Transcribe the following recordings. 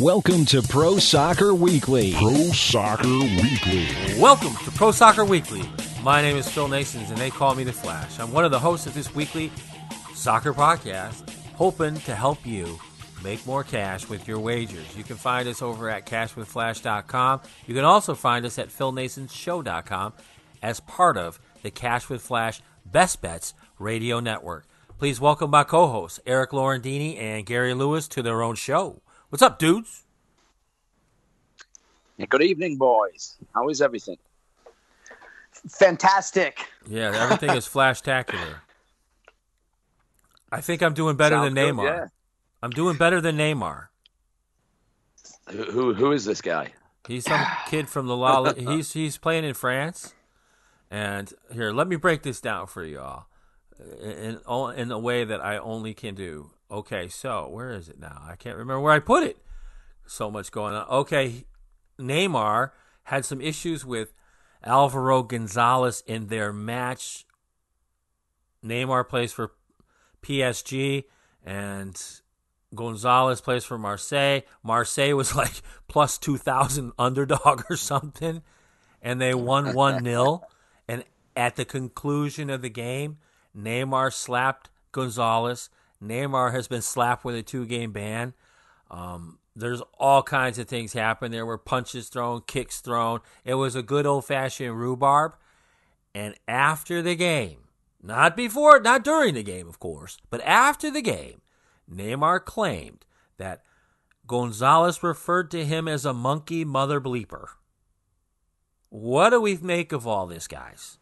Welcome to Pro Soccer Weekly. Pro Soccer Weekly. Welcome to Pro Soccer Weekly. My name is Phil Naessens, and they call me The Flash. I'm one of the hosts of this weekly soccer podcast, hoping to help you make more cash with your wagers. You can find us over at cashwithflash.com. You can also find us at philnasonshow.com as part of the Cash with Flash Best Bets radio network. Please welcome my co-hosts, Eric Laurendini and Gary Lewis, to their own show. What's up, dudes? Good evening, boys. How is everything? Fantastic. Yeah, everything is flashtacular. I think I'm doing better Sounds than good, Neymar. yeah. I'm doing better than Neymar. Who, who who is this guy? He's some kid from the La. He's he's playing in France, and here, let me break this down for y'all, in in a way that I only can do. Okay, so where is it now? I can't remember where I put it. So much going on. Okay, Neymar had some issues with Alvaro Gonzalez in their match. Neymar plays for PSG, and Gonzalez plays for Marseille. Marseille was like plus 2,000 underdog or something, and they won 1 0. And at the conclusion of the game, Neymar slapped Gonzalez. Neymar has been slapped with a two game ban. Um, there's all kinds of things happen. There were punches thrown, kicks thrown. It was a good old fashioned rhubarb. And after the game, not before, not during the game, of course, but after the game, Neymar claimed that Gonzalez referred to him as a monkey mother bleeper. What do we make of all this, guys?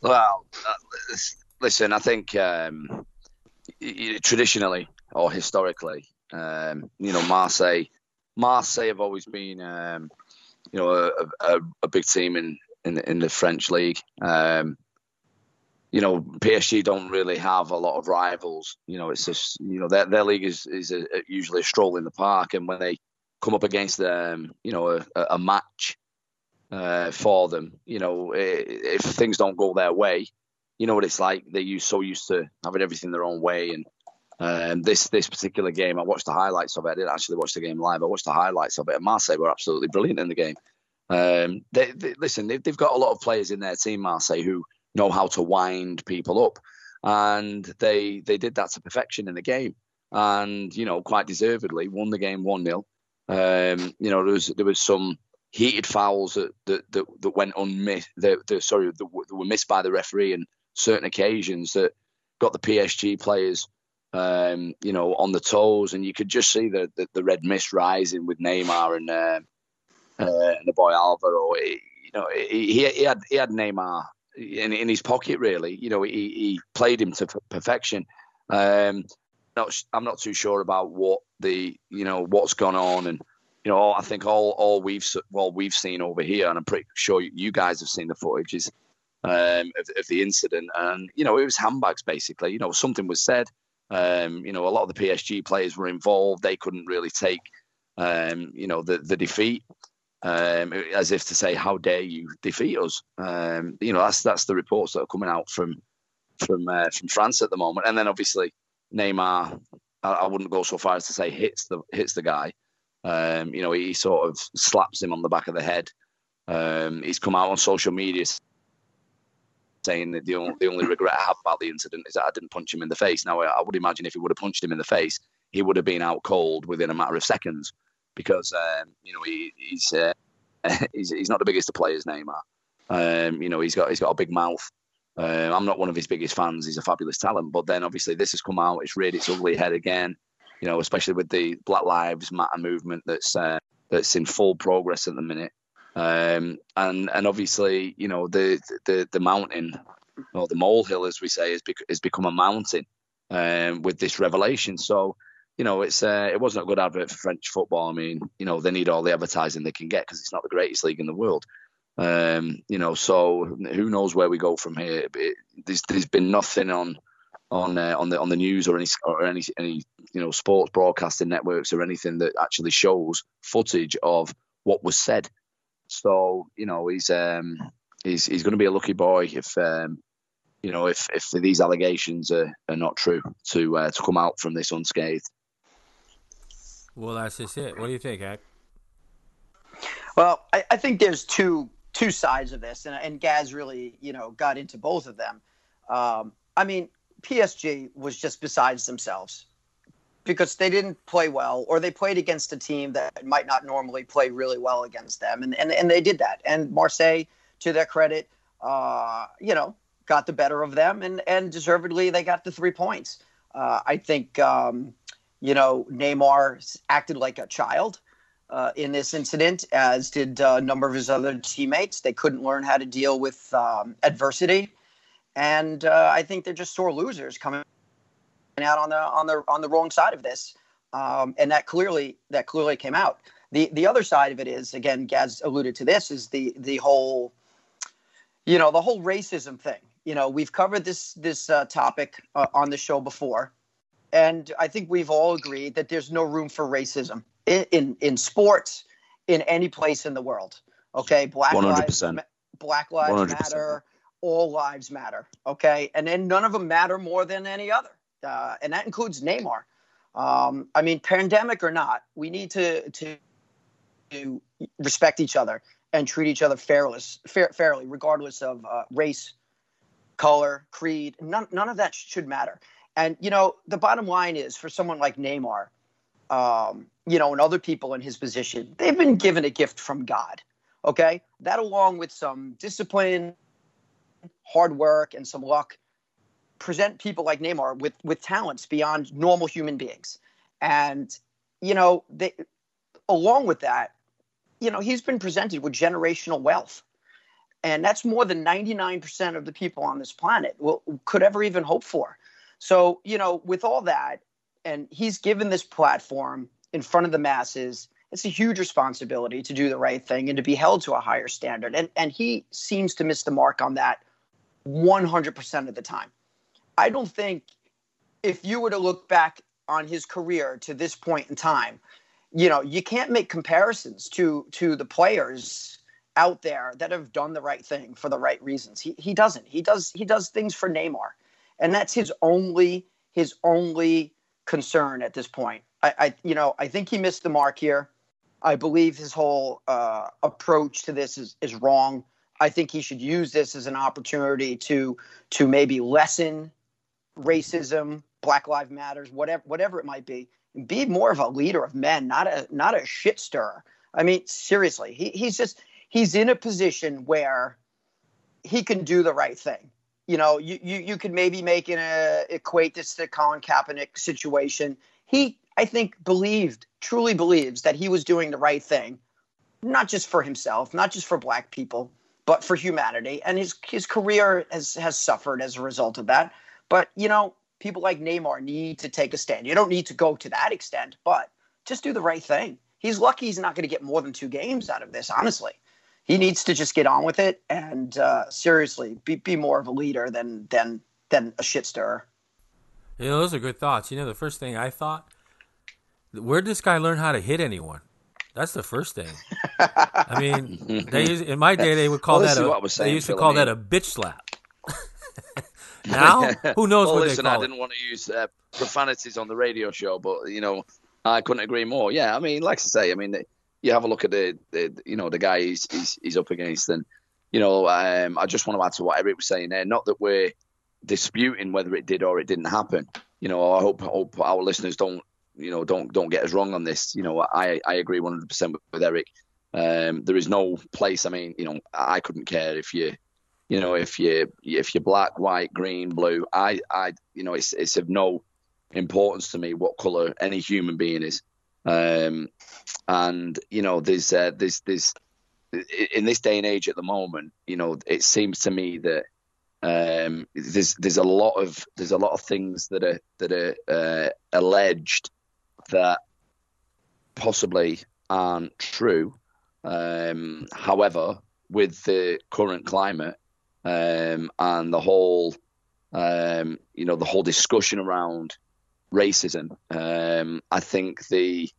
Well, uh, listen, I think um, traditionally or historically, um, you know, Marseille, Marseille have always been, um, you know, a, a, a big team in in the, in the French league. Um, you know, PSG don't really have a lot of rivals. You know, it's just you know their their league is is a, usually a stroll in the park, and when they come up against um, you know a, match uh, for them, you know, if things don't go their way, you know what it's like. They're used, so used to having everything their own way, and um, this this particular game, I watched the highlights of it. I didn't actually watch the game live. I watched the highlights of it. And Marseille were absolutely brilliant in the game. Um, they, they, listen, they've, they've got a lot of players in their team, Marseille, who know how to wind people up, and they they did that to perfection in the game, and you know quite deservedly won the game one 0 um, You know there was there was some heated fouls that that, that, that went unmissed. That, that sorry, that, that were missed by the referee on certain occasions that got the PSG players. Um, you know, on the toes, and you could just see the, the, the red mist rising with Neymar and uh, uh, and the boy Alvaro. He- you know, he, he had he had Neymar in, in his pocket. Really, you know, he, he played him to per- perfection. Um, not, I'm not too sure about what the you know what's gone on, and you know, I think all all we've well we've seen over here, and I'm pretty sure you guys have seen the footage is um, of, of the incident, and you know, it was handbags basically. You know, something was said. Um, you know, a lot of the PSG players were involved. They couldn't really take, um, you know, the the defeat um, as if to say, "How dare you defeat us?" Um, you know, that's that's the reports that are coming out from from uh, from France at the moment. And then obviously Neymar, I, I wouldn't go so far as to say hits the hits the guy. Um, you know, he sort of slaps him on the back of the head. Um, he's come out on social media saying that the only, the only regret I have about the incident is that I didn't punch him in the face. Now, I, would imagine if he would have punched him in the face, he would have been out cold within a matter of seconds because um, you know he, he's, uh, he's he's not the biggest of players, Neymar. Um, you know he's got he's got a big mouth. Uh, I'm not one of his biggest fans. He's a fabulous talent, but then obviously this has come out. It's reared its ugly head again. You know, especially with the Black Lives Matter movement that's uh, that's in full progress at the minute. Um, and and obviously, you know, the the the mountain or the molehill, as we say, has, bec- has become a mountain um, with this revelation. So, you know, it's uh, it wasn't a good advert for French football. I mean, you know, they need all the advertising they can get because it's not the greatest league in the world. Um, you know, so who knows where we go from here? It, there's there's been nothing on on uh, on the on the news or any or any any you know sports broadcasting networks or anything that actually shows footage of what was said. So you know he's um he's he's going to be a lucky boy if um you know if if these allegations are, are not true to uh, to come out from this unscathed. Well, that's just it. What do you think, Ak? Well, I, I think there's two two sides of this, and, and Gaz really, you know, got into both of them. Um, I mean, PSG was just besides themselves because they didn't play well, or they played against a team that might not normally play really well against them, and and, and they did that. And Marseille, to their credit, uh, you know, got the better of them, and and deservedly they got the three points. Uh, I think, um, you know, Neymar acted like a child uh, in this incident, as did a number of his other teammates. They couldn't learn how to deal with um, adversity, and uh, I think they're just sore losers coming out on the on the on the wrong side of this, um, and that clearly that clearly came out. The the other side of it is again, Gaz alluded to this is the the whole, you know, the whole racism thing. You know, we've covered this this uh, topic uh, on the show before, and I think we've all agreed that there's no room for racism in, in, in sports in any place in the world. Okay, Black 100%. lives Black lives 100%. matter. All lives matter. Okay, and then none of them matter more than any other, uh, and that includes Neymar. Um, I mean, pandemic or not, we need to to, to respect each other and treat each other fairly, fair, fairly, regardless of uh, race, color, creed. None none of that should matter. And you know, the bottom line is for someone like Neymar, um, you know, and other people in his position, they've been given a gift from God. Okay. That, along with some discipline, hard work, and some luck, present people like Neymar with, with talents beyond normal human beings. And, you know, they, along with that, you know, he's been presented with generational wealth. And that's more than 99% of the people on this planet will, could ever even hope for. So, you know, with all that, and he's given this platform in front of the masses it's a huge responsibility to do the right thing and to be held to a higher standard and and he seems to miss the mark on that 100% of the time i don't think if you were to look back on his career to this point in time you know you can't make comparisons to to the players out there that have done the right thing for the right reasons he, he doesn't he does he does things for neymar and that's his only his only concern at this point. I, I you know, I think he missed the mark here. I believe his whole uh, approach to this is is wrong. I think he should use this as an opportunity to to maybe lessen racism, Black Lives Matters, whatever whatever it might be, be more of a leader of men, not a not a shit stirrer. I mean, seriously, he, he's just he's in a position where he can do the right thing you know, you, you, you could maybe make an uh, equate this to Colin Kaepernick situation. He, I think, believed, truly believes that he was doing the right thing, not just for himself, not just for black people, but for humanity. And his his career has has suffered as a result of that. But you know, people like Neymar need to take a stand. You don't need to go to that extent, but just do the right thing. He's lucky he's not going to get more than two games out of this, honestly he needs to just get on with it and uh, seriously be, be more of a leader than than than a shit stirrer. You know, those are good thoughts. You know, the first thing I thought, where did this guy learn how to hit anyone? That's the first thing. I mean, they used, in my day they would call well, that a saying, they used to call that a bitch slap. now, who knows well, what listen, they call I didn't want to use uh, profanities on the radio show, but you know, I couldn't agree more. Yeah, I mean, like I say, I mean, you have a look at the, the you know the guy he's, he's, he's up against, and you know um, I just want to add to what Eric was saying there. Not that we're disputing whether it did or it didn't happen. You know, I hope hope our listeners don't you know don't don't get us wrong on this. You know, I I agree 100 percent with Eric. Um, there is no place. I mean, you know, I couldn't care if you, you know, if you if you're black, white, green, blue. I I you know, it's it's of no importance to me what color any human being is. Um, and you know, there's uh, there's there's in this day and age at the moment, you know, it seems to me that um, there's there's a lot of there's a lot of things that are that are uh, alleged that possibly aren't true. Um, however, with the current climate um, and the whole, um, you know, the whole discussion around racism. Um, I think the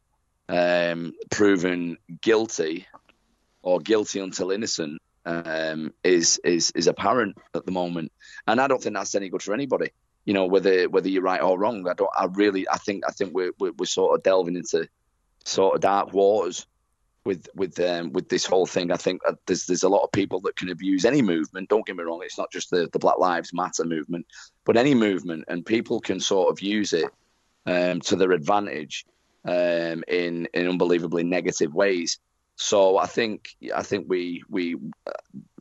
um, proven guilty or guilty until innocent um, is is is apparent at the moment, and I don't think that's any good for anybody. You know, whether whether you're right or wrong. I don't. I really. I think. I think we're we're, we're sort of delving into sort of dark waters with with um, with this whole thing. I think there's there's a lot of people that can abuse any movement. Don't get me wrong; it's not just the the Black Lives Matter movement, but any movement, and people can sort of use it um, to their advantage um, in in unbelievably negative ways. So I think I think we we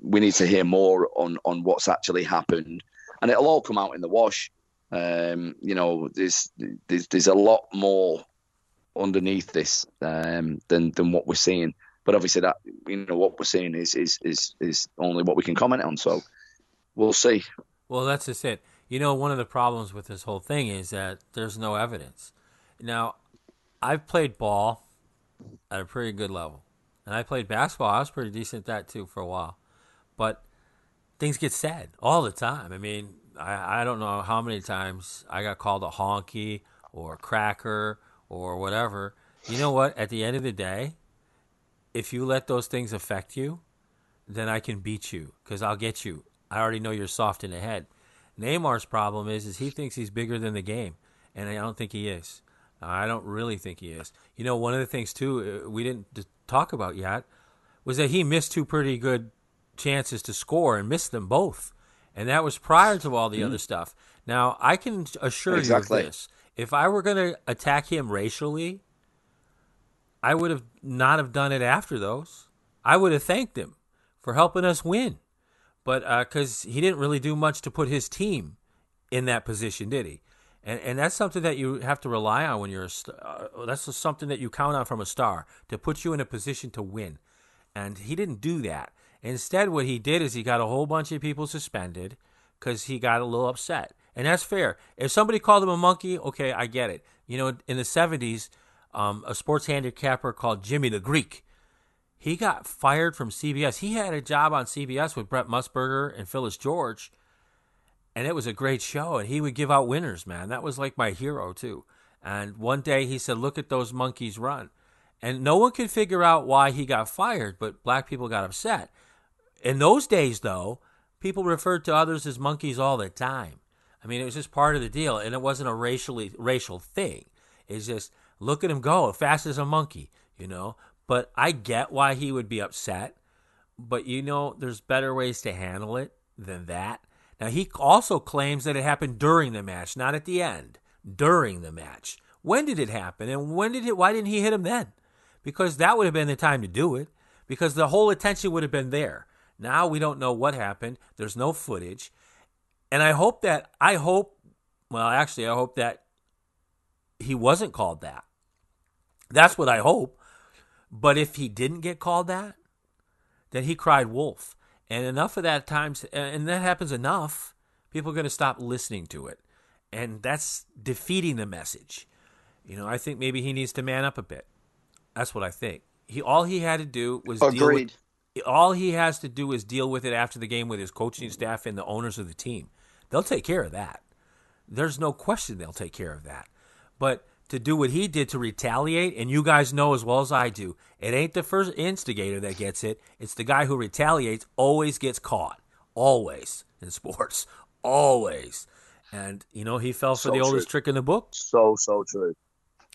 we need to hear more on on what's actually happened, and it'll all come out in the wash. Um, you know, there's, there's there's a lot more underneath this um, than than what we're seeing. But obviously, that you know what we're seeing is is is is only what we can comment on. So we'll see. Well, that's just it. You know, one of the problems with this whole thing is that there's no evidence. Now, I've played ball at a pretty good level. And I played basketball. I was pretty decent at that too for a while. But things get said all the time. I mean, I, I don't know how many times I got called a honky or a cracker or whatever. You know what? At the end of the day, if you let those things affect you, then I can beat you because I'll get you. I already know you're soft in the head. Neymar's problem is, is he thinks he's bigger than the game, and I don't think he is. I don't really think he is. You know, one of the things too uh, we didn't talk about yet was that he missed two pretty good chances to score and missed them both, and that was prior to all the mm-hmm. other stuff. Now I can assure exactly. you of this: if I were going to attack him racially, I would have not have done it after those. I would have thanked him for helping us win, but because uh, he didn't really do much to put his team in that position, did he? and and that's something that you have to rely on when you're. Uh, that's something that you count on from a star to put you in a position to win. And he didn't do that. Instead, what he did is he got a whole bunch of people suspended because he got a little upset, and that's fair. If somebody called him a monkey, okay, I get it. You know, in the '70s, um, a sports handicapper called Jimmy the Greek. He got fired from CBS. He had a job on CBS with Brent Musburger and Phyllis George and it was a great show. And he would give out winners, man. That was like my hero too. And one day he said, "Look at those monkeys run," and no one could figure out why he got fired, but black people got upset. In those days, though, people referred to others as monkeys all the time. I mean, it was just part of the deal, and it wasn't a racially racial thing. It's just look at him go, fast as a monkey, you know. But I get why he would be upset. But you know, there's better ways to handle it than that. Now, he also claims that it happened during the match, not at the end, during the match. When did it happen? And when did it, why didn't he hit him then? Because that would have been the time to do it, because the whole attention would have been there. Now we don't know what happened. There's no footage. And I hope that, I hope, well, actually, I hope that he wasn't called that. That's what I hope. But if he didn't get called that, then he cried wolf. And enough of that times, and that happens enough, people are going to stop listening to it. And that's defeating the message. You know, I think maybe he needs to man up a bit. That's what I think. He all he had to do was Agreed. deal with all he has to do is deal with it after the game with his coaching staff and the owners of the team. They'll take care of that. There's no question they'll take care of that. But to do what he did to retaliate, and you guys know as well as I do, it ain't the first instigator that gets it. It's the guy who retaliates always gets caught. Always in sports. Always. And, you know, he fell for so the true. oldest trick in the book. So, so true.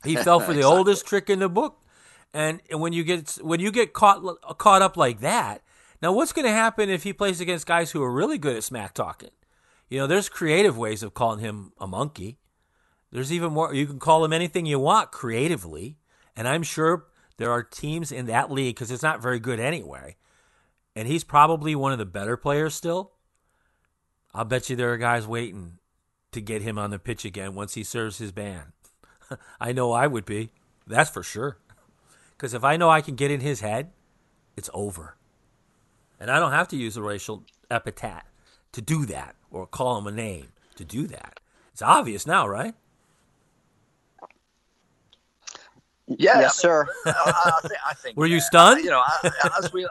He fell for the exactly. oldest trick in the book. And, and when you get when you get caught caught up like that, now what's going to happen if he plays against guys who are really good at smack talking? You know, there's creative ways of calling him a monkey. There's even more. You can call him anything you want creatively, and I'm sure there are teams in that league because it's not very good anyway. And he's probably one of the better players still. I'll bet you there are guys waiting to get him on the pitch again once he serves his ban. I know I would be. That's for sure. Because if I know I can get in his head, it's over. And I don't have to use a racial epithet to do that or call him a name to do that. It's obvious now, right? Yes, yeah, sir. I, I, think, I think, Were you stunned? You know, as we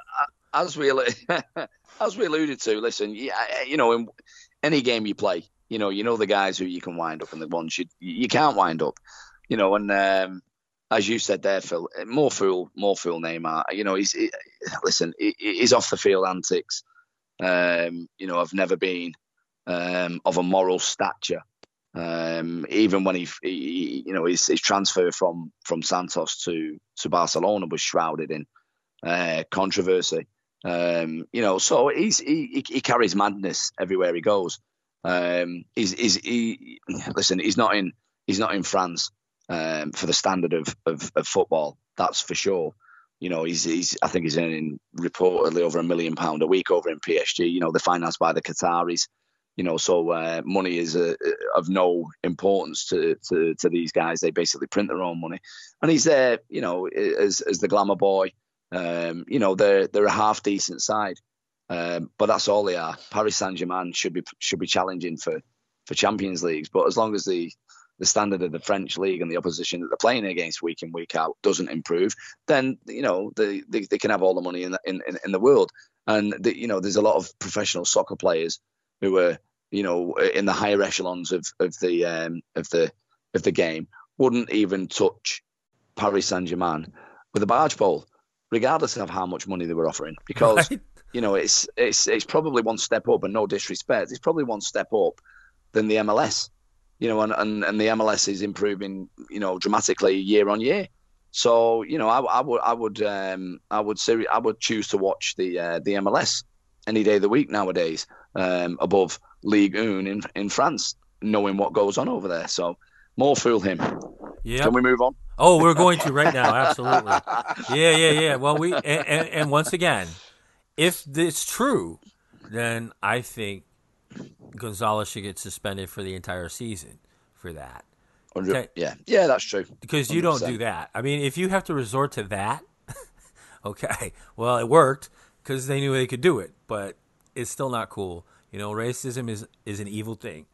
as we as we alluded to, listen, yeah, you know, in any game you play, you know, you know the guys who you can wind up and the ones you you can't wind up, you know, and um, as you said there, Phil, more fool, more fool Neymar. You know, he's he, listen, he, he's off the field antics. Um, you know, I've never been um, of a moral stature Um, even when he, he, you know, his, his transfer from from Santos to to Barcelona was shrouded in uh, controversy. Um, you know, so he's he, he carries madness everywhere he goes. Um, he's, he's he listen, he's not in he's not in France um, for the standard of, of, of football. That's for sure. You know, he's he's I think he's earning reportedly over a million pound a week over in PSG. You know, they're financed by the Qataris. You know, so uh, money is uh, of no importance to, to to these guys. They basically print their own money, and he's there. You know, as as the glamour boy. Um, you know, they're they're a half decent side. Um, but that's all they are. Paris Saint Germain should be should be challenging for, for Champions Leagues. But as long as the the standard of the French league and the opposition that they're playing against week in week out doesn't improve, then you know they, they, they can have all the money in the, in, in, the world. And the, you know there's a lot of professional soccer players who are you know in the higher echelons of of the um, of the of the game wouldn't even touch Paris Saint Germain with a barge pole, regardless of how much money they were offering, because. Right you know, it's it's it's probably one step up, and no disrespect, it's probably one step up than the MLS. You know, and, and, and the MLS is improving, you know, dramatically year on year. So, you know, I, I would I would um, I would seri- I would choose to watch the uh, the MLS any day of the week nowadays um, above Ligue 1 in in France, knowing what goes on over there. So, more fool him. Yeah. Can we move on? Oh, we're going to right now. Absolutely. Yeah, yeah, yeah. Well, we and, and, and once again, if it's true, then I think Gonzalez should get suspended for the entire season for that. Okay? Yeah, yeah, that's true. Because you do not do that. I mean, if you have to resort to that, okay, well, it worked because they knew they could do it, but it's still not cool. You know, racism is is an evil thing.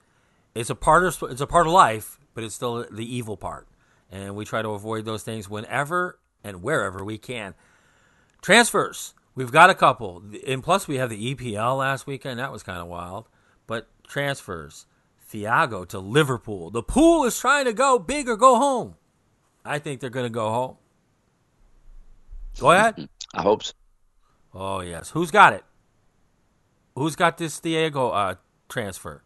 It's a part of it's a part of life, but it's still the evil part, and we try to avoid those things whenever and wherever we can. Transfers. We've got a couple, and plus we have the EPL last weekend. That was kind of wild. But transfers, Thiago to Liverpool. The pool is trying to go big or go home. I think they're going to go home. Go ahead. I hope so. Oh yes. Who's got it? Who's got this Thiago uh, transfer?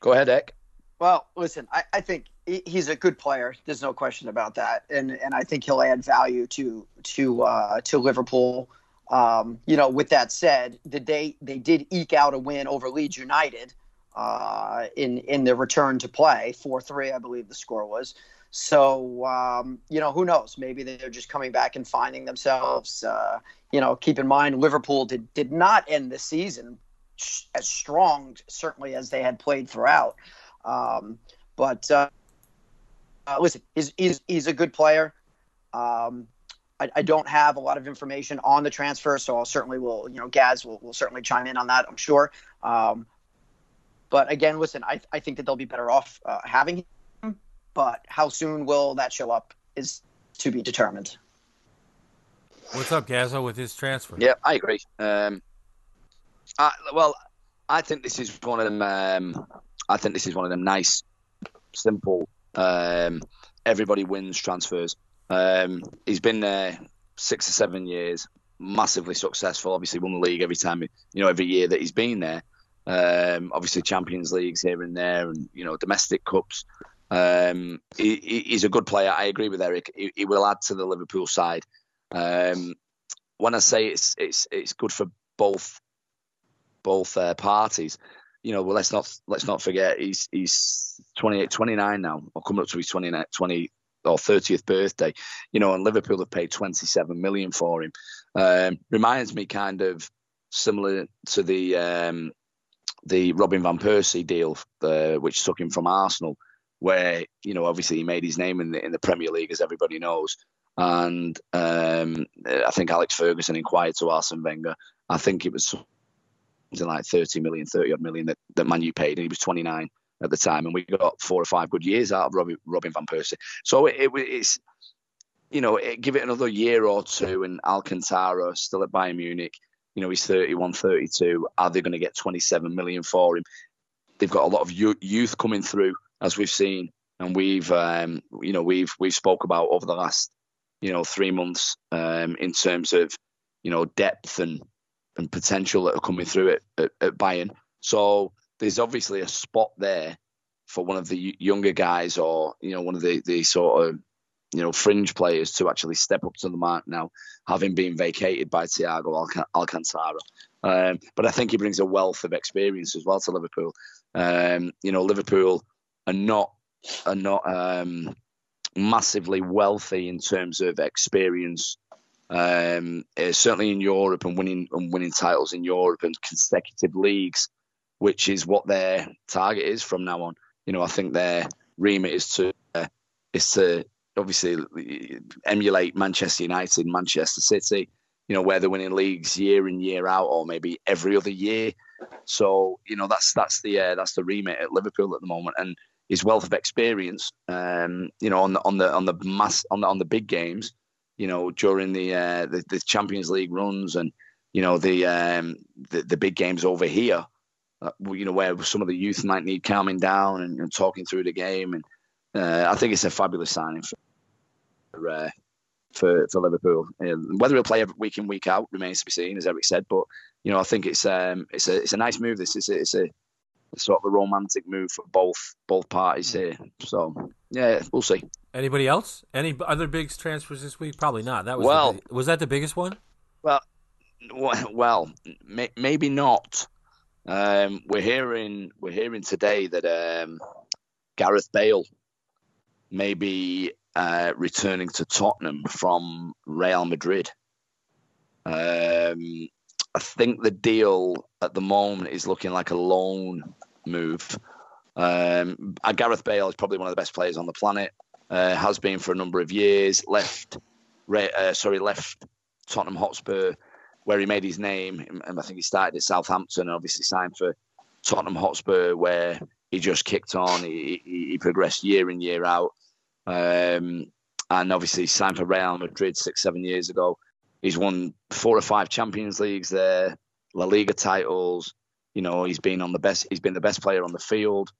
Go ahead, Eck. Well, listen, I, I think he's a good player. There's no question about that, and and I think he'll add value to to uh, to Liverpool. Um, you know, with that said, the day they did eke out a win over Leeds United uh, in in the return to play, four three, I believe the score was. So um, you know, who knows? Maybe they're just coming back and finding themselves. Uh, you know, keep in mind Liverpool did did not end the season as strong, certainly as they had played throughout. Um, but uh, uh, listen, he's, he's, he's a good player. Um, I, I, don't have a lot of information on the transfer, so I'll certainly will, you know, Gaz will, will certainly chime in on that, I'm sure. Um, but again, listen, I, I think that they'll be better off uh, having him, but how soon will that show up is to be determined. What's up, Gazzo, with his transfer? Yeah, I agree. Um, I, well, I think this is one of them. Um, I think this is one of them nice, simple um, everybody wins transfers. Um, he's been there six or seven years, massively successful. Obviously, won the league every time, you know, every year that he's been there. Um, obviously, Champions Leagues here and there, and you know, domestic cups. Um, he, he's a good player. I agree with Eric. He, he will add to the Liverpool side. Um, when I say it's it's it's good for both both uh, parties, you know, well, let's not let's not forget he's he's 28, 29 now, or coming up to his 29, 20 or 30th birthday. You know, and Liverpool have paid 27 million for him. Um, reminds me kind of similar to the um, the Robin van Persie deal, uh, which took him from Arsenal, where you know obviously he made his name in the in the Premier League, as everybody knows. And um, I think Alex Ferguson inquired to Arsene Wenger. I think it was something like 30 million, 30 odd million that, that Manu paid, and he was 29 at the time, and we got four or five good years out of Robin, Robin van Persie. So it, it, it's, you know, it, give it another year or two, and Alcantara still at Bayern Munich. You know, he's 31, 32. Are they going to get 27 million for him? They've got a lot of youth coming through, as we've seen, and we've, um, you know, we've we've spoke about over the last, you know, three months um, in terms of, you know, depth and and potential that are coming through it at, at Bayern. So there's obviously a spot there for one of the younger guys or you know one of the the sort of you know fringe players to actually step up to the mark now, having been vacated by Thiago Alcantara. Um, but I think he brings a wealth of experience as well to Liverpool. Um, you know, Liverpool are not are not um, massively wealthy in terms of experience. Um, uh, certainly in Europe and winning and winning titles in Europe and consecutive leagues, which is what their target is from now on. You know, I think their remit is to uh, is to obviously emulate Manchester United, and Manchester City. You know, where they're winning leagues year in year out, or maybe every other year. So you know, that's that's the uh, that's the remit at Liverpool at the moment, and his wealth of experience, um, you know, on the on the on the mass on the on the big games, you know, during the uh, the, the Champions League runs and you know the um, the, the big games over here, uh, you know, where some of the youth might need calming down and, and talking through the game, and uh, I think it's a fabulous signing for uh, for, for Liverpool. Um, whether he'll play week in week out remains to be seen, as Eric said. But you know, I think it's um, it's a it's a nice move. This is a, it's a sort of a romantic move for both both parties here. So yeah, we'll see. Anybody else? Any other big transfers this week? Probably not. That was well. The, was that the biggest one? Well, well, may, maybe not. Um, we're hearing we're hearing today that um, Gareth Bale may be uh, returning to Tottenham from Real Madrid. Um, I think the deal at the moment is looking like a loan move. Um, Gareth Bale is probably one of the best players on the planet. Uh, has been for a number of years. Left, uh, sorry, left Tottenham Hotspur, where he made his name, and I think he started at Southampton. and Obviously, signed for Tottenham Hotspur, where he just kicked on. He, he, he progressed year in year out, um, and obviously signed for Real Madrid six, seven years ago. He's won four or five Champions Leagues there, La Liga titles. You know, he's been on the best. He's been the best player on the field,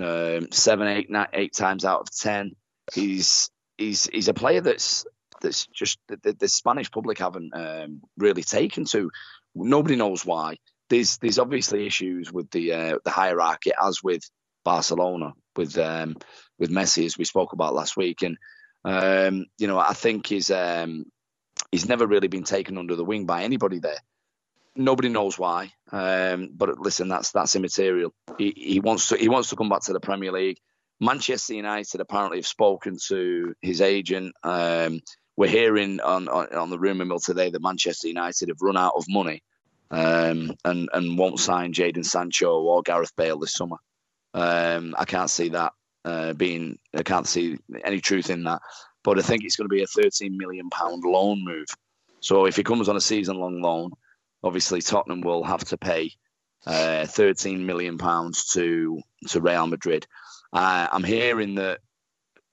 um, seven, eight, nine, eight times out of ten. He's he's he's a player that's that's just the, the Spanish public haven't um, really taken to. Nobody knows why. There's there's obviously issues with the uh, the hierarchy, as with Barcelona, with um, with Messi, as we spoke about last week, and um, you know I think his um, he's never really been taken under the wing by anybody there. Nobody knows why, um, but listen, that's that's immaterial. He, he wants to he wants to come back to the Premier League. Manchester United apparently have spoken to his agent. Um, we're hearing on, on, on the rumor mill today that Manchester United have run out of money um, and and won't sign Jadon Sancho or Gareth Bale this summer. Um, I can't see that uh, being. I can't see any truth in that but I think it's going to be a 13 million pound loan move. So if he comes on a season long loan, obviously Tottenham will have to pay uh, 13 million pounds to to Real Madrid. Uh, I'm hearing that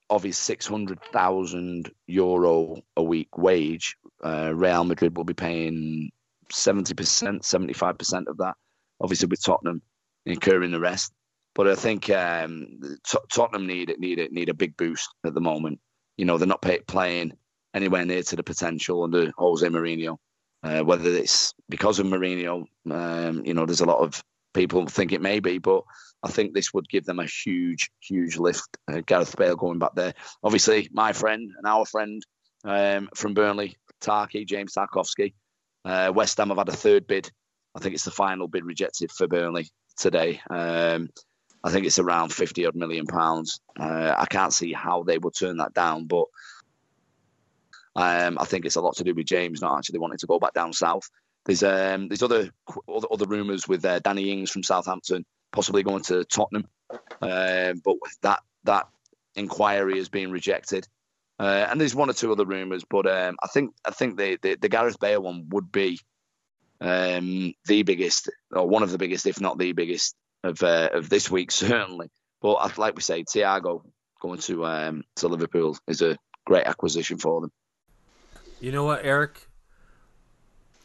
of his 600,000 euro a week wage, uh, Real Madrid will be paying 70%, 75% of that. Obviously, with Tottenham incurring the rest. But I think um, T- Tottenham need need need a big boost at the moment you know, they're not pay, playing anywhere near to the potential under Jose Mourinho. Uh, whether it's because of Mourinho, um, you know, there's a lot of people think it may be, but I think this would give them a huge, huge lift. Uh, Gareth Bale going back there. Obviously, my friend and our friend um, from Burnley, Tarky, James Tarkowski. Uh, West Ham have had a third bid. I think it's the final bid rejected for Burnley today. Um, I think it's around 50 odd million pounds. Uh, I can't see how they would turn that down, but um, I think it's a lot to do with James not actually wanting to go back down south. There's um, there's other other, other rumours with uh, Danny Ings from Southampton possibly going to Tottenham, uh, but that that inquiry has been rejected. Uh, and there's one or two other rumours, but um, I think I think the, the, the Gareth Bale one would be um, the biggest or one of the biggest, if not the biggest of uh, of this week certainly. But like we say, Thiago going to um, to Liverpool is a great acquisition for them. You know what, Eric?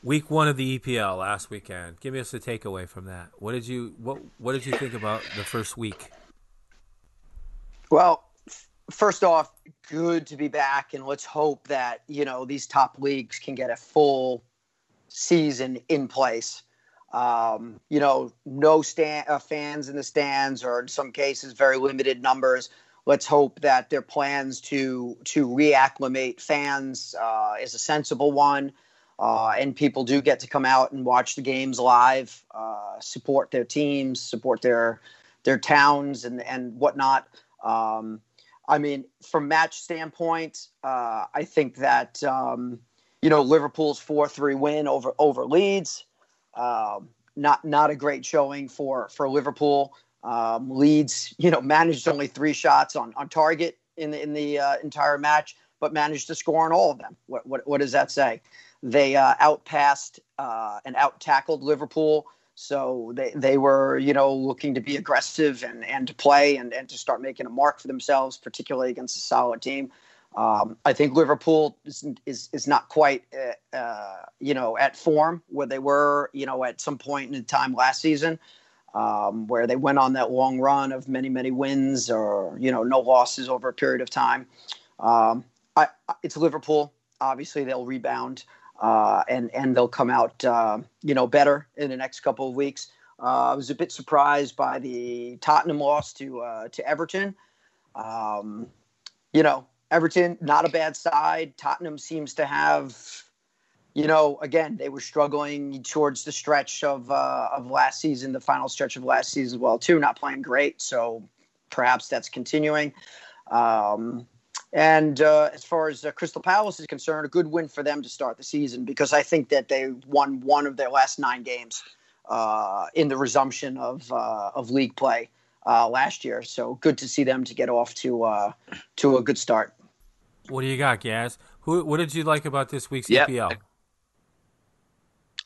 Week one of the EPL last weekend. Give me us a takeaway from that. What did you what What did you think about the first week? Well, first off, good to be back, and let's hope that you know these top leagues can get a full season in place. Um, you know, no stand, uh, fans in the stands, or in some cases, very limited numbers. Let's hope that their plans to to reacclimate fans uh, is a sensible one, uh, and people do get to come out and watch the games live, uh, support their teams, support their their towns, and and whatnot. Um, I mean, from match standpoint, uh, I think that um, you know Liverpool's four three win over over Leeds, um, not not a great showing for for Liverpool. Um, Leeds, you know, managed only three shots on on target in the in the uh, entire match, but managed to score on all of them. What what, what does that say? They uh, outpassed uh, and out tackled Liverpool. So they, they were, you know, looking to be aggressive and, and to play and, and to start making a mark for themselves, particularly against a solid team. Um, I think Liverpool is, is, is not quite, uh, uh, you know, at form where they were, you know, at some point in time last season, um, where they went on that long run of many, many wins or, you know, no losses over a period of time. Um, I, it's Liverpool. Obviously, they'll rebound uh, and and they'll come out uh, you know better in the next couple of weeks. Uh, I was a bit surprised by the Tottenham loss to uh, to Everton. Um, you know, Everton not a bad side. Tottenham seems to have, you know, again they were struggling towards the stretch of uh, of last season, the final stretch of last season as well too, not playing great. So perhaps that's continuing. Um, and uh, as far as uh, Crystal Palace is concerned, a good win for them to start the season because I think that they won one of their last nine games uh, in the resumption of uh, of league play uh, last year. So good to see them to get off to uh, to a good start. What do you got, Gaz? Who, what did you like about this week's yep. EPL?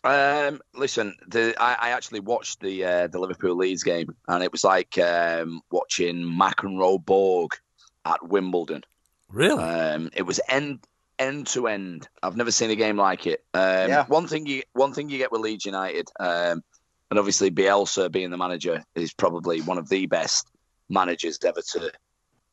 Um, listen, the, I, I, actually watched the the Liverpool Leeds game, and it was like um, watching McEnroe Borg at Wimbledon. Really? Um, it was end end to end. I've never seen a game like it. Um, yeah. One thing you one thing you get with Leeds United, um, and obviously Bielsa being the manager is probably one of the best managers ever to.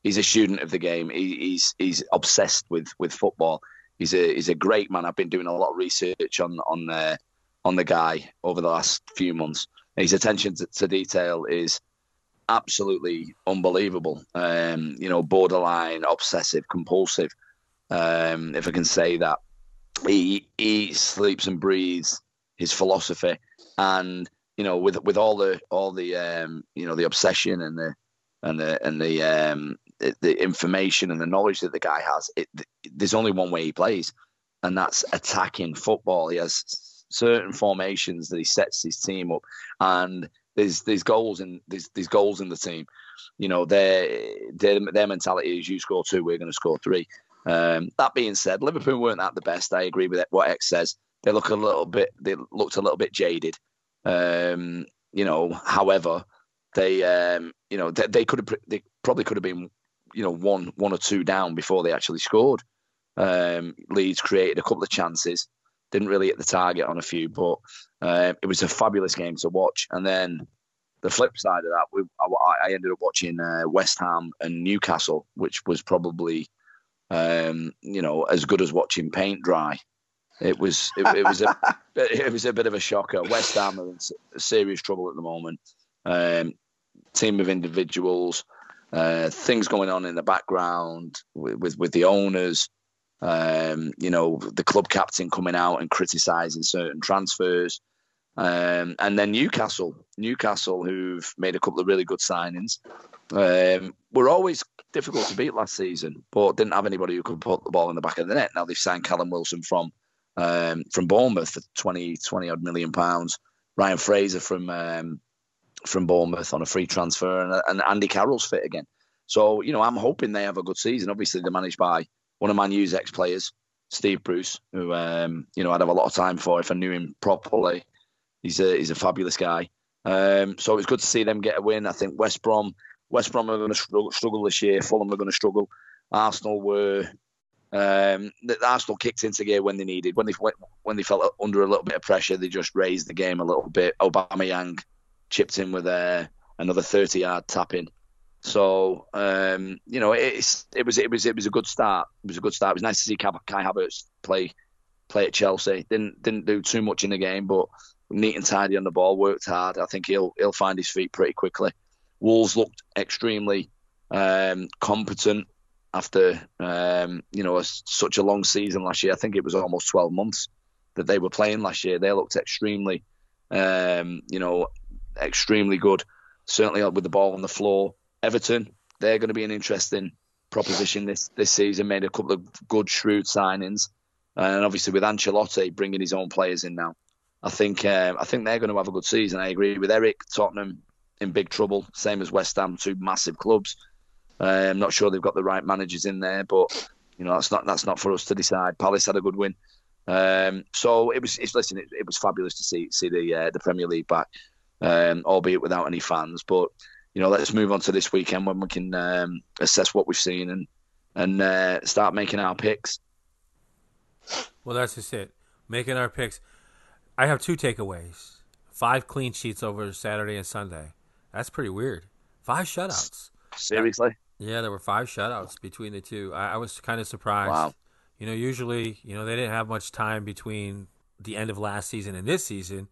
He's a student of the game. He, he's he's obsessed with with football. He's a he's a great man. I've been doing a lot of research on on the on the guy over the last few months. His attention to, to detail is absolutely unbelievable. Um, you know, borderline obsessive compulsive, um, if I can say that. He he sleeps and breathes his philosophy, and you know, with with all the all the um, you know the obsession and the and the and the um, the, information and the knowledge that the guy has, it, there's only one way he plays, and that's attacking football. He has certain formations that he sets his team up, and there's there's goals in there's there's goals in the team. You know, their their their mentality is you score two, we're going to score three. Um, that being said, Liverpool weren't at the best. I agree with what X says. They look a little bit they looked a little bit jaded. Um, you know, however, they um, you know they, they could have they probably could have been you know one one or two down before they actually scored. Um, Leeds created a couple of chances didn't really hit the target on a few, but uh, it was a fabulous game to watch. And then the flip side of that, we, I, I, ended up watching uh, West Ham and Newcastle, which was probably, um, you know, as good as watching paint dry. It was it, it was a it was a bit of a shocker. West Ham are in serious trouble at the moment. Um, team of individuals, uh, things going on in the background with, with, with the owners. Um, you know, the club captain coming out and criticising certain transfers. Um, and then Newcastle, Newcastle, who've made a couple of really good signings, um, were always difficult to beat last season, but didn't have anybody who could put the ball in the back of the net. Now they've signed Callum Wilson from um, from Bournemouth for 20, 20 odd million pounds. Ryan Fraser from um, from Bournemouth on a free transfer, and, and Andy Carroll's fit again. So you know, I'm hoping they have a good season. Obviously, they're managed by one of my news ex players, Steve Bruce, who um, you know I'd have a lot of time for if I knew him properly. He's a he's a fabulous guy. Um, so it was good to see them get a win. I think West Brom West Brom are going to struggle, struggle this year. Fulham are going to struggle. Arsenal were um, Arsenal kicked into gear when they needed. When they when they felt under a little bit of pressure, they just raised the game a little bit. Aubameyang chipped in with a, uh, another 30 yard tap in. So um, you know, it's it was it was it was a good start. It was a good start. It was nice to see Kai Havertz play play at Chelsea. Didn't didn't do too much in the game, but neat and tidy on the ball, worked hard. I think he'll he'll find his feet pretty quickly. Wolves looked extremely um, competent after um, you know a, such a long season last year. I think it was almost 12 months that they were playing last year. They looked extremely, um, you know, extremely good. Certainly with the ball on the floor. Everton, they're going to be an interesting proposition this this season. Made a couple of good, shrewd signings, and obviously with Ancelotti bringing his own players in now, I think uh, I think they're going to have a good season. I agree with Eric. Tottenham in big trouble, same as West Ham, two massive clubs. Uh, I'm not sure they've got the right managers in there, but you know that's not that's not for us to decide. Palace had a good win, um, so it was. It's listen, it, it, was fabulous to see see the uh, the Premier League back, um, albeit without any fans. But you know, let's move on to this weekend when we can um, assess what we've seen and and uh, start making our picks. Well, that's just it. Making our picks. I have two takeaways. Five clean sheets over Saturday and Sunday. That's pretty weird. Five shutouts. Seriously? Yeah, there were five shutouts between the two. I, I was kind of surprised. Wow. You know, usually, you know, they didn't have much time between the end of last season and this season.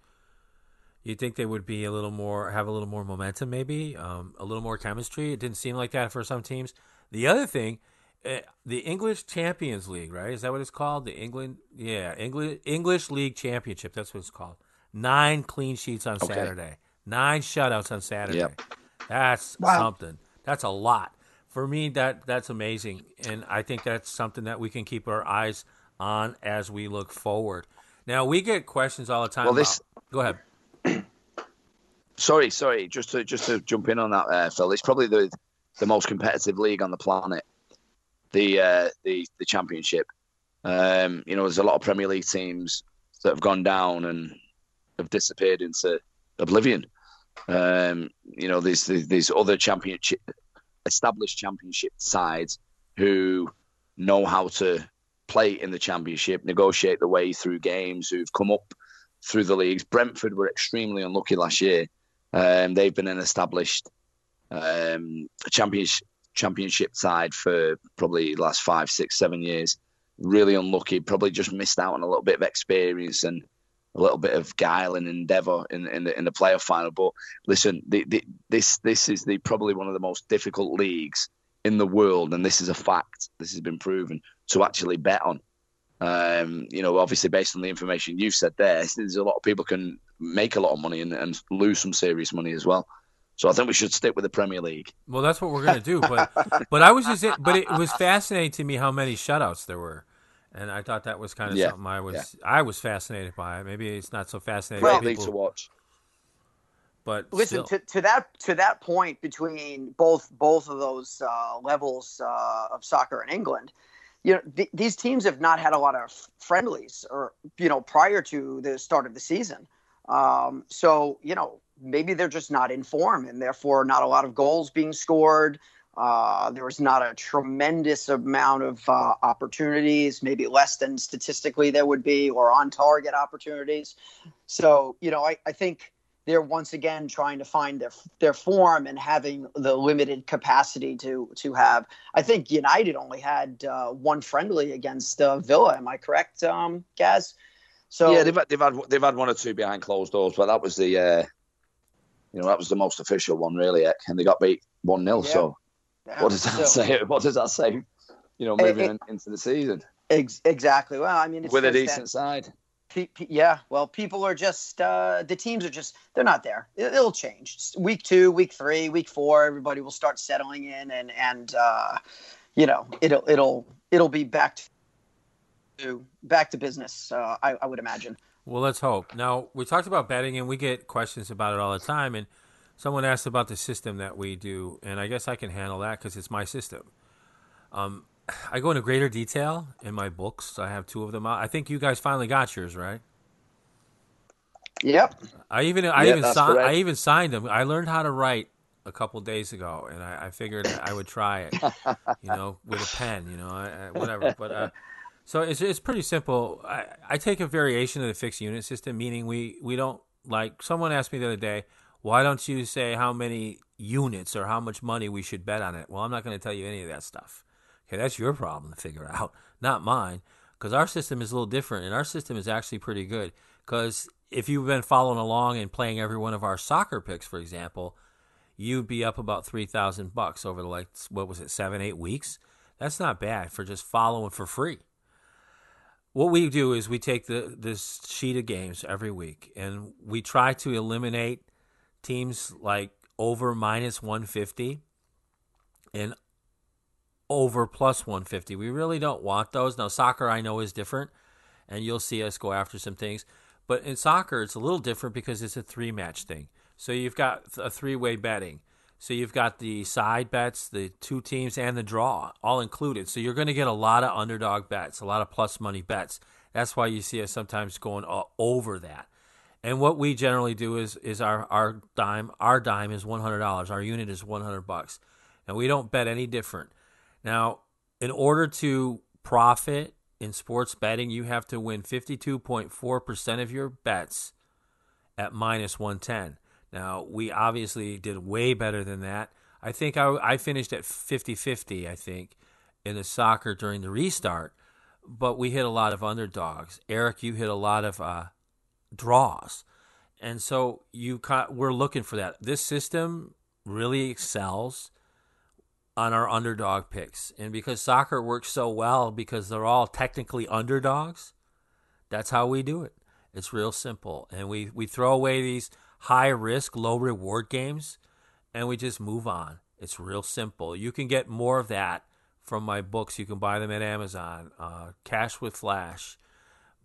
You'd think they would be a little more, have a little more momentum, maybe, um, a little more chemistry. It didn't seem like that for some teams. The other thing, uh, the English Champions League, right? Is that what it's called? The England, yeah, English English League Championship. That's what it's called. Nine clean sheets on okay. Saturday. Nine shutouts on Saturday. Yep. That's wow. something. That's a lot. For me, that that's amazing, and I think that's something that we can keep our eyes on as we look forward. Now we get questions all the time. Well, this about, go ahead. Sorry, sorry. Just to just to jump in on that, uh, Phil. It's probably the the most competitive league on the planet. The uh, the the championship. Um, you know, there's a lot of Premier League teams that have gone down and have disappeared into oblivion. Um, you know, there's there's other championship established championship sides who know how to play in the championship, negotiate the way through games, who've come up through the leagues. Brentford were extremely unlucky last year. Um, they've been an established um, championship championship side for probably last five, six, seven years. Really unlucky. Probably just missed out on a little bit of experience and a little bit of guile and endeavour in, in the in the playoff final. But listen, the, the, this this is the probably one of the most difficult leagues in the world, and this is a fact. This has been proven to actually bet on. Um, you know, obviously based on the information you've said there, there's a lot of people can make a lot of money and, and lose some serious money as well. So I think we should stick with the Premier League. Well, that's what we're going to do. But but I was just but it was fascinating to me how many shutouts there were and I thought that was kind of yeah. something I was yeah. I was fascinated by. Maybe it's not so fascinating. Great league to watch. But listen to, to that to that point between both both of those uh, levels uh, of soccer in England, you know th- these teams have not had a lot of friendlies or you know prior to the start of the season. Um, so you know maybe they're just not in form and therefore not a lot of goals being scored. Uh, there was not a tremendous amount of uh, opportunities, maybe less than statistically there would be, or on target opportunities. So, you know, I, I think they're once again trying to find their their form and having the limited capacity to to have. I think United only had uh, one friendly against uh, Villa. Am I correct, um, Gaz? So yeah, they've had, they've had they've had one or two behind closed doors, but that was the uh, you know that was the most official one really, and they got beat one 0 yeah. So what does that so, say? What does that say? You know, moving it, into the season. Ex- exactly. Well, I mean, with a decent that, side. Pe- pe- yeah. Well, people are just uh, the teams are just they're not there. It, will change. Week two, week three, week four, everybody will start settling in, and and uh, you know it'll it'll it'll be back to back to business. Uh, I, I would imagine. Well, let's hope. Now we talked about betting, and we get questions about it all the time, and someone asked about the system that we do, and I guess I can handle that because it's my system. Um, I go into greater detail in my books. I have two of them out. I think you guys finally got yours, right? Yep. I even I even si- I even signed them. I learned how to write a couple days ago, and I, I, figured I would try it, you know, with a pen, you know, I, I, whatever. But uh, so it's it's pretty simple. I, I take a variation of the fixed unit system, meaning we we don't like. Someone asked me the other day, why don't you say how many units or how much money we should bet on it? Well, I'm not going to tell you any of that stuff. Okay, that's your problem to figure out, not mine. Because our system is a little different, and our system is actually pretty good. Because if you've been following along and playing every one of our soccer picks, for example, you'd be up about three thousand bucks over the like what was it seven eight weeks. That's not bad for just following for free. What we do is we take the this sheet of games every week and we try to eliminate teams like over minus 150 and over plus 150. We really don't want those. Now, soccer I know is different, and you'll see us go after some things. But in soccer, it's a little different because it's a three match thing. So you've got a three way betting. So you've got the side bets, the two teams, and the draw all included. So you're going to get a lot of underdog bets, a lot of plus money bets. That's why you see us sometimes going uh, over that. And what we generally do is is our our dime our dime is one hundred dollars. Our unit is one hundred bucks, and we don't bet any different. Now, in order to profit in sports betting, you have to win fifty two point four percent of your bets at minus one ten. Now, we obviously did way better than that. I think I, I finished at 50 50, I think, in the soccer during the restart, but we hit a lot of underdogs. Eric, you hit a lot of uh, draws. And so you we're looking for that. This system really excels on our underdog picks. And because soccer works so well because they're all technically underdogs, that's how we do it. It's real simple. And we, we throw away these high risk, low reward games, and we just move on. It's real simple. You can get more of that from my books. You can buy them at Amazon. Uh, Cash with Flash,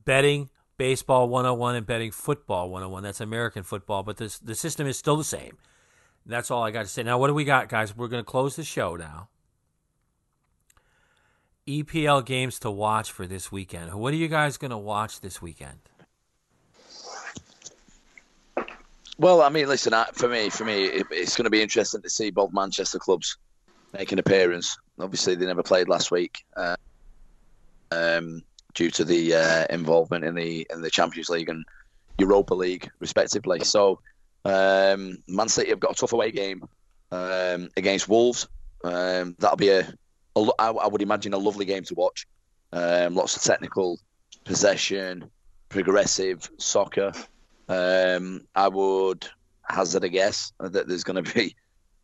betting baseball 101 and betting football 101. That's American football, but this, the system is still the same. That's all I got to say. Now, what do we got, guys? We're going to close the show now. EPL games to watch for this weekend. What are you guys going to watch this weekend? Well, I mean, listen, for me, for me, it, it's going to be interesting to see both Manchester clubs make an appearance. Obviously, they never played last week uh, um, due to the uh, involvement in the in the Champions League and Europa League, respectively. So, um, Man City have got a tough away game um, against Wolves. Um, that'll be a, a, I would imagine, a lovely game to watch. Um, lots of technical possession, progressive soccer. Um, I would hazard a guess that there's going to be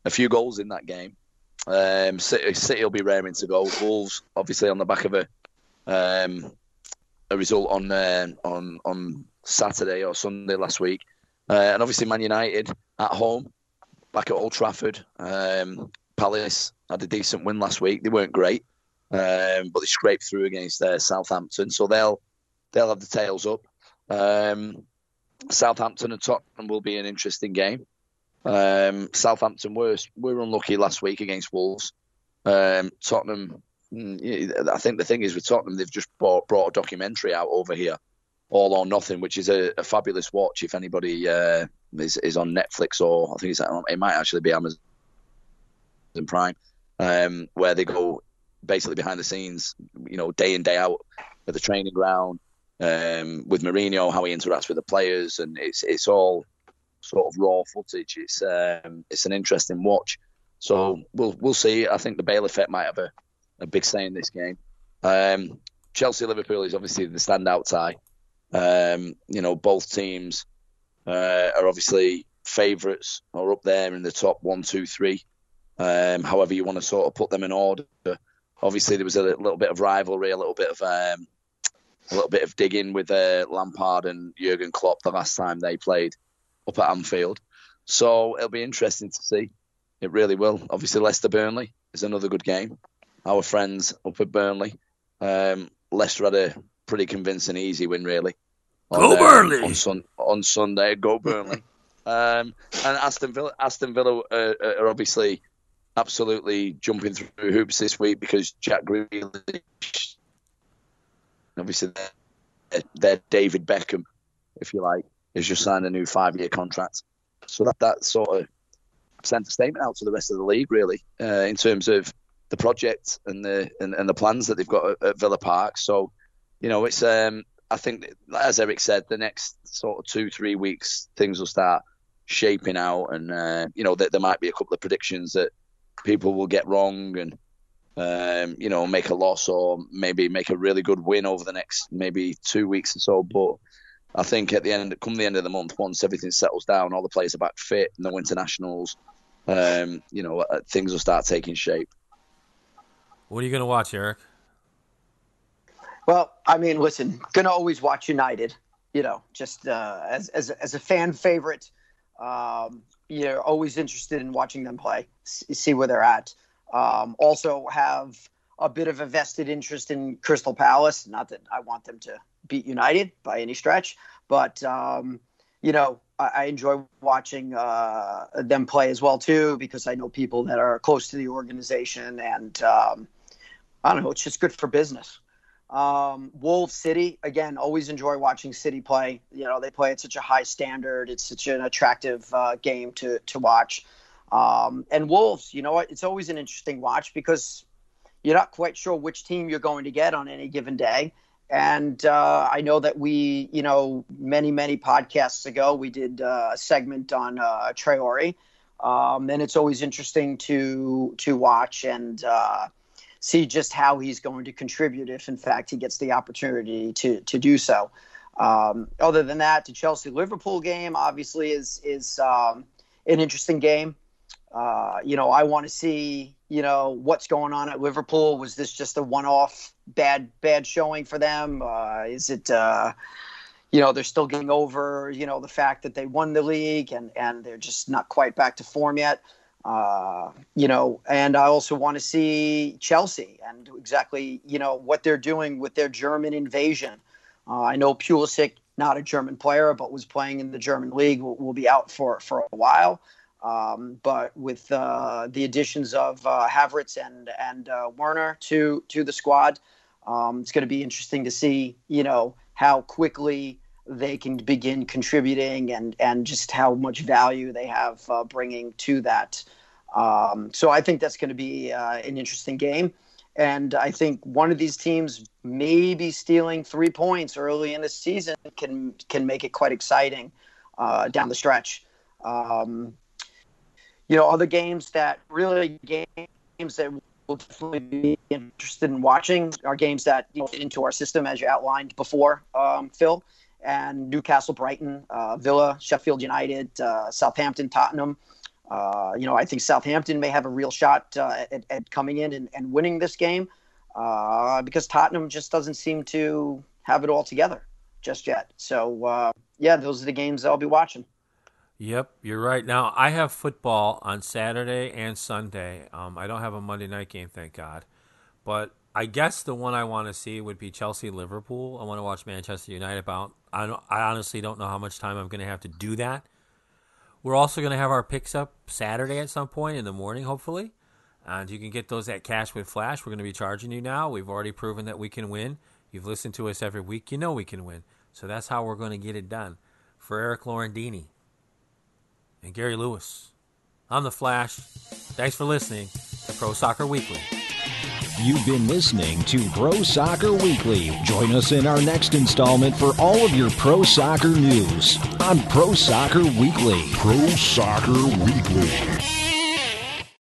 a few goals in that game. Um, City, City will be raring to go. Wolves, obviously, on the back of a um, a result on uh, on on Saturday or Sunday last week, uh, and obviously Man United at home, back at Old Trafford. Um, Palace had a decent win last week. They weren't great, um, but they scraped through against uh, Southampton, so they'll they'll have the tails up. Um, Southampton and Tottenham will be an interesting game. Um, Southampton were were unlucky last week against Wolves. Um, Tottenham, mm, I think the thing is with Tottenham, they've just brought, brought a documentary out over here, All or Nothing, which is a, a fabulous watch. If anybody uh, is is on Netflix or I think it's it might actually be Amazon Prime, um, where they go basically behind the scenes, you know, day in day out at the training ground um, with Mourinho, how he interacts with the players, and it's it's all sort of raw footage. It's um, it's an interesting watch. So we'll we'll see. I think the Bale effect might have a, a big say in this game. Um, Chelsea Liverpool is obviously the standout tie. Um, you know, both teams uh, are obviously favourites or up there in the top one, two, three. Um, however you want to sort of put them in order. Obviously, there was a little bit of rivalry, a little bit of um, a little bit of digging with uh, Lampard and Jurgen Klopp the last time they played up at Anfield. So it'll be interesting to see. It really will. Obviously, Leicester Burnley is another good game. Our friends up at Burnley. Um, Leicester had a pretty convincing, easy win, really. On, Go uh, Burnley on, sun- on Sunday. Go Burnley. um, and Aston Villa, Aston Villa uh, are obviously absolutely jumping through hoops this week because Jack Grealish obviously, they're, David Beckham, if you like, has just signed a new five-year contract. So that that sort of sent a statement out to the rest of the league, really, uh, in terms of the project and the and, and the plans that they've got at, at, Villa Park. So, you know, it's um, I think as Eric said, the next sort of two three weeks things will start shaping out, and uh, you know, there, there might be a couple of predictions that people will get wrong and um, you know, make a loss or maybe make a really good win over the next maybe two weeks or so. But I think at the end, come the end of the month, once everything settles down, all the players are back fit, no internationals, um, you know, uh, things will start taking shape. What are you going to watch, Eric? Well, I mean, listen, gonna always watch United. You know, just uh, as as as a fan favorite. Um, you know, always interested in watching them play, see where they're at. Um, also have a bit of a vested interest in Crystal Palace. Not that I want them to beat United by any stretch, but um, you know, I, I enjoy watching uh, them play as well too because I know people that are close to the organization, and um, I don't know, it's just good for business. Um, Wolves City again. Always enjoy watching City play. You know they play at such a high standard. It's such an attractive uh, game to to watch. Um, and Wolves, you know what? It's always an interesting watch because you're not quite sure which team you're going to get on any given day. And uh, I know that we, you know, many many podcasts ago we did uh, a segment on uh, Traore, um, and it's always interesting to to watch and uh, see just how he's going to contribute if, in fact, he gets the opportunity to to do so. Um, other than that, the Chelsea Liverpool game obviously is is um, an interesting game. Uh, you know, I want to see you know what's going on at Liverpool. Was this just a one-off bad bad showing for them? Uh, is it? Uh, you know they're still getting over you know the fact that they won the league and and they're just not quite back to form yet uh, you know, and I also want to see Chelsea and exactly, you know, what they're doing with their German invasion. Uh, I know Pulisic, not a German player, but was playing in the German league, will, will be out for for a while. Um, but with uh, the additions of uh, Havertz and and uh, Werner to to the squad, um, it's going to be interesting to see, you know, how quickly they can begin contributing and and just how much value they have uh, bringing to that. Um, so I think that's going to be uh, an interesting game, and I think one of these teams maybe stealing three points early in the season can can make it quite exciting uh, down the stretch. You know, other games that really games that we'll definitely be interested in watching are games that you know, into our system as you outlined before, um, Phil and Newcastle, Brighton, uh, Villa, Sheffield United, uh, Southampton, Tottenham. Uh, you know, I think Southampton may have a real shot uh, at, at, coming in and, and, winning this game uh, because Tottenham just doesn't seem to have it all together just yet. So, uh, yeah, those are the games I'll be watching. Yep, you're right. Now, I have football on Saturday and Sunday. Um, I don't have a Monday night game, thank God. But I guess the one I want to see would be Chelsea Liverpool. I want to watch Manchester United. About I don't, I honestly don't know how much time I'm going to have to do that. We're also going to have our picks up Saturday at some point in the morning, hopefully, and you can get those at Cash with Flash. We're going to be charging you now. We've already proven that we can win. You've listened to us every week. You know we can win. So that's how we're going to get it done. For Eric Laurendini and Gary Lewis, I'm the Flash. Thanks for listening to Pro Soccer Weekly. You've been listening to Pro Soccer Weekly. Join us in our next installment for all of your pro soccer news on Pro Soccer Weekly. Pro Soccer Weekly.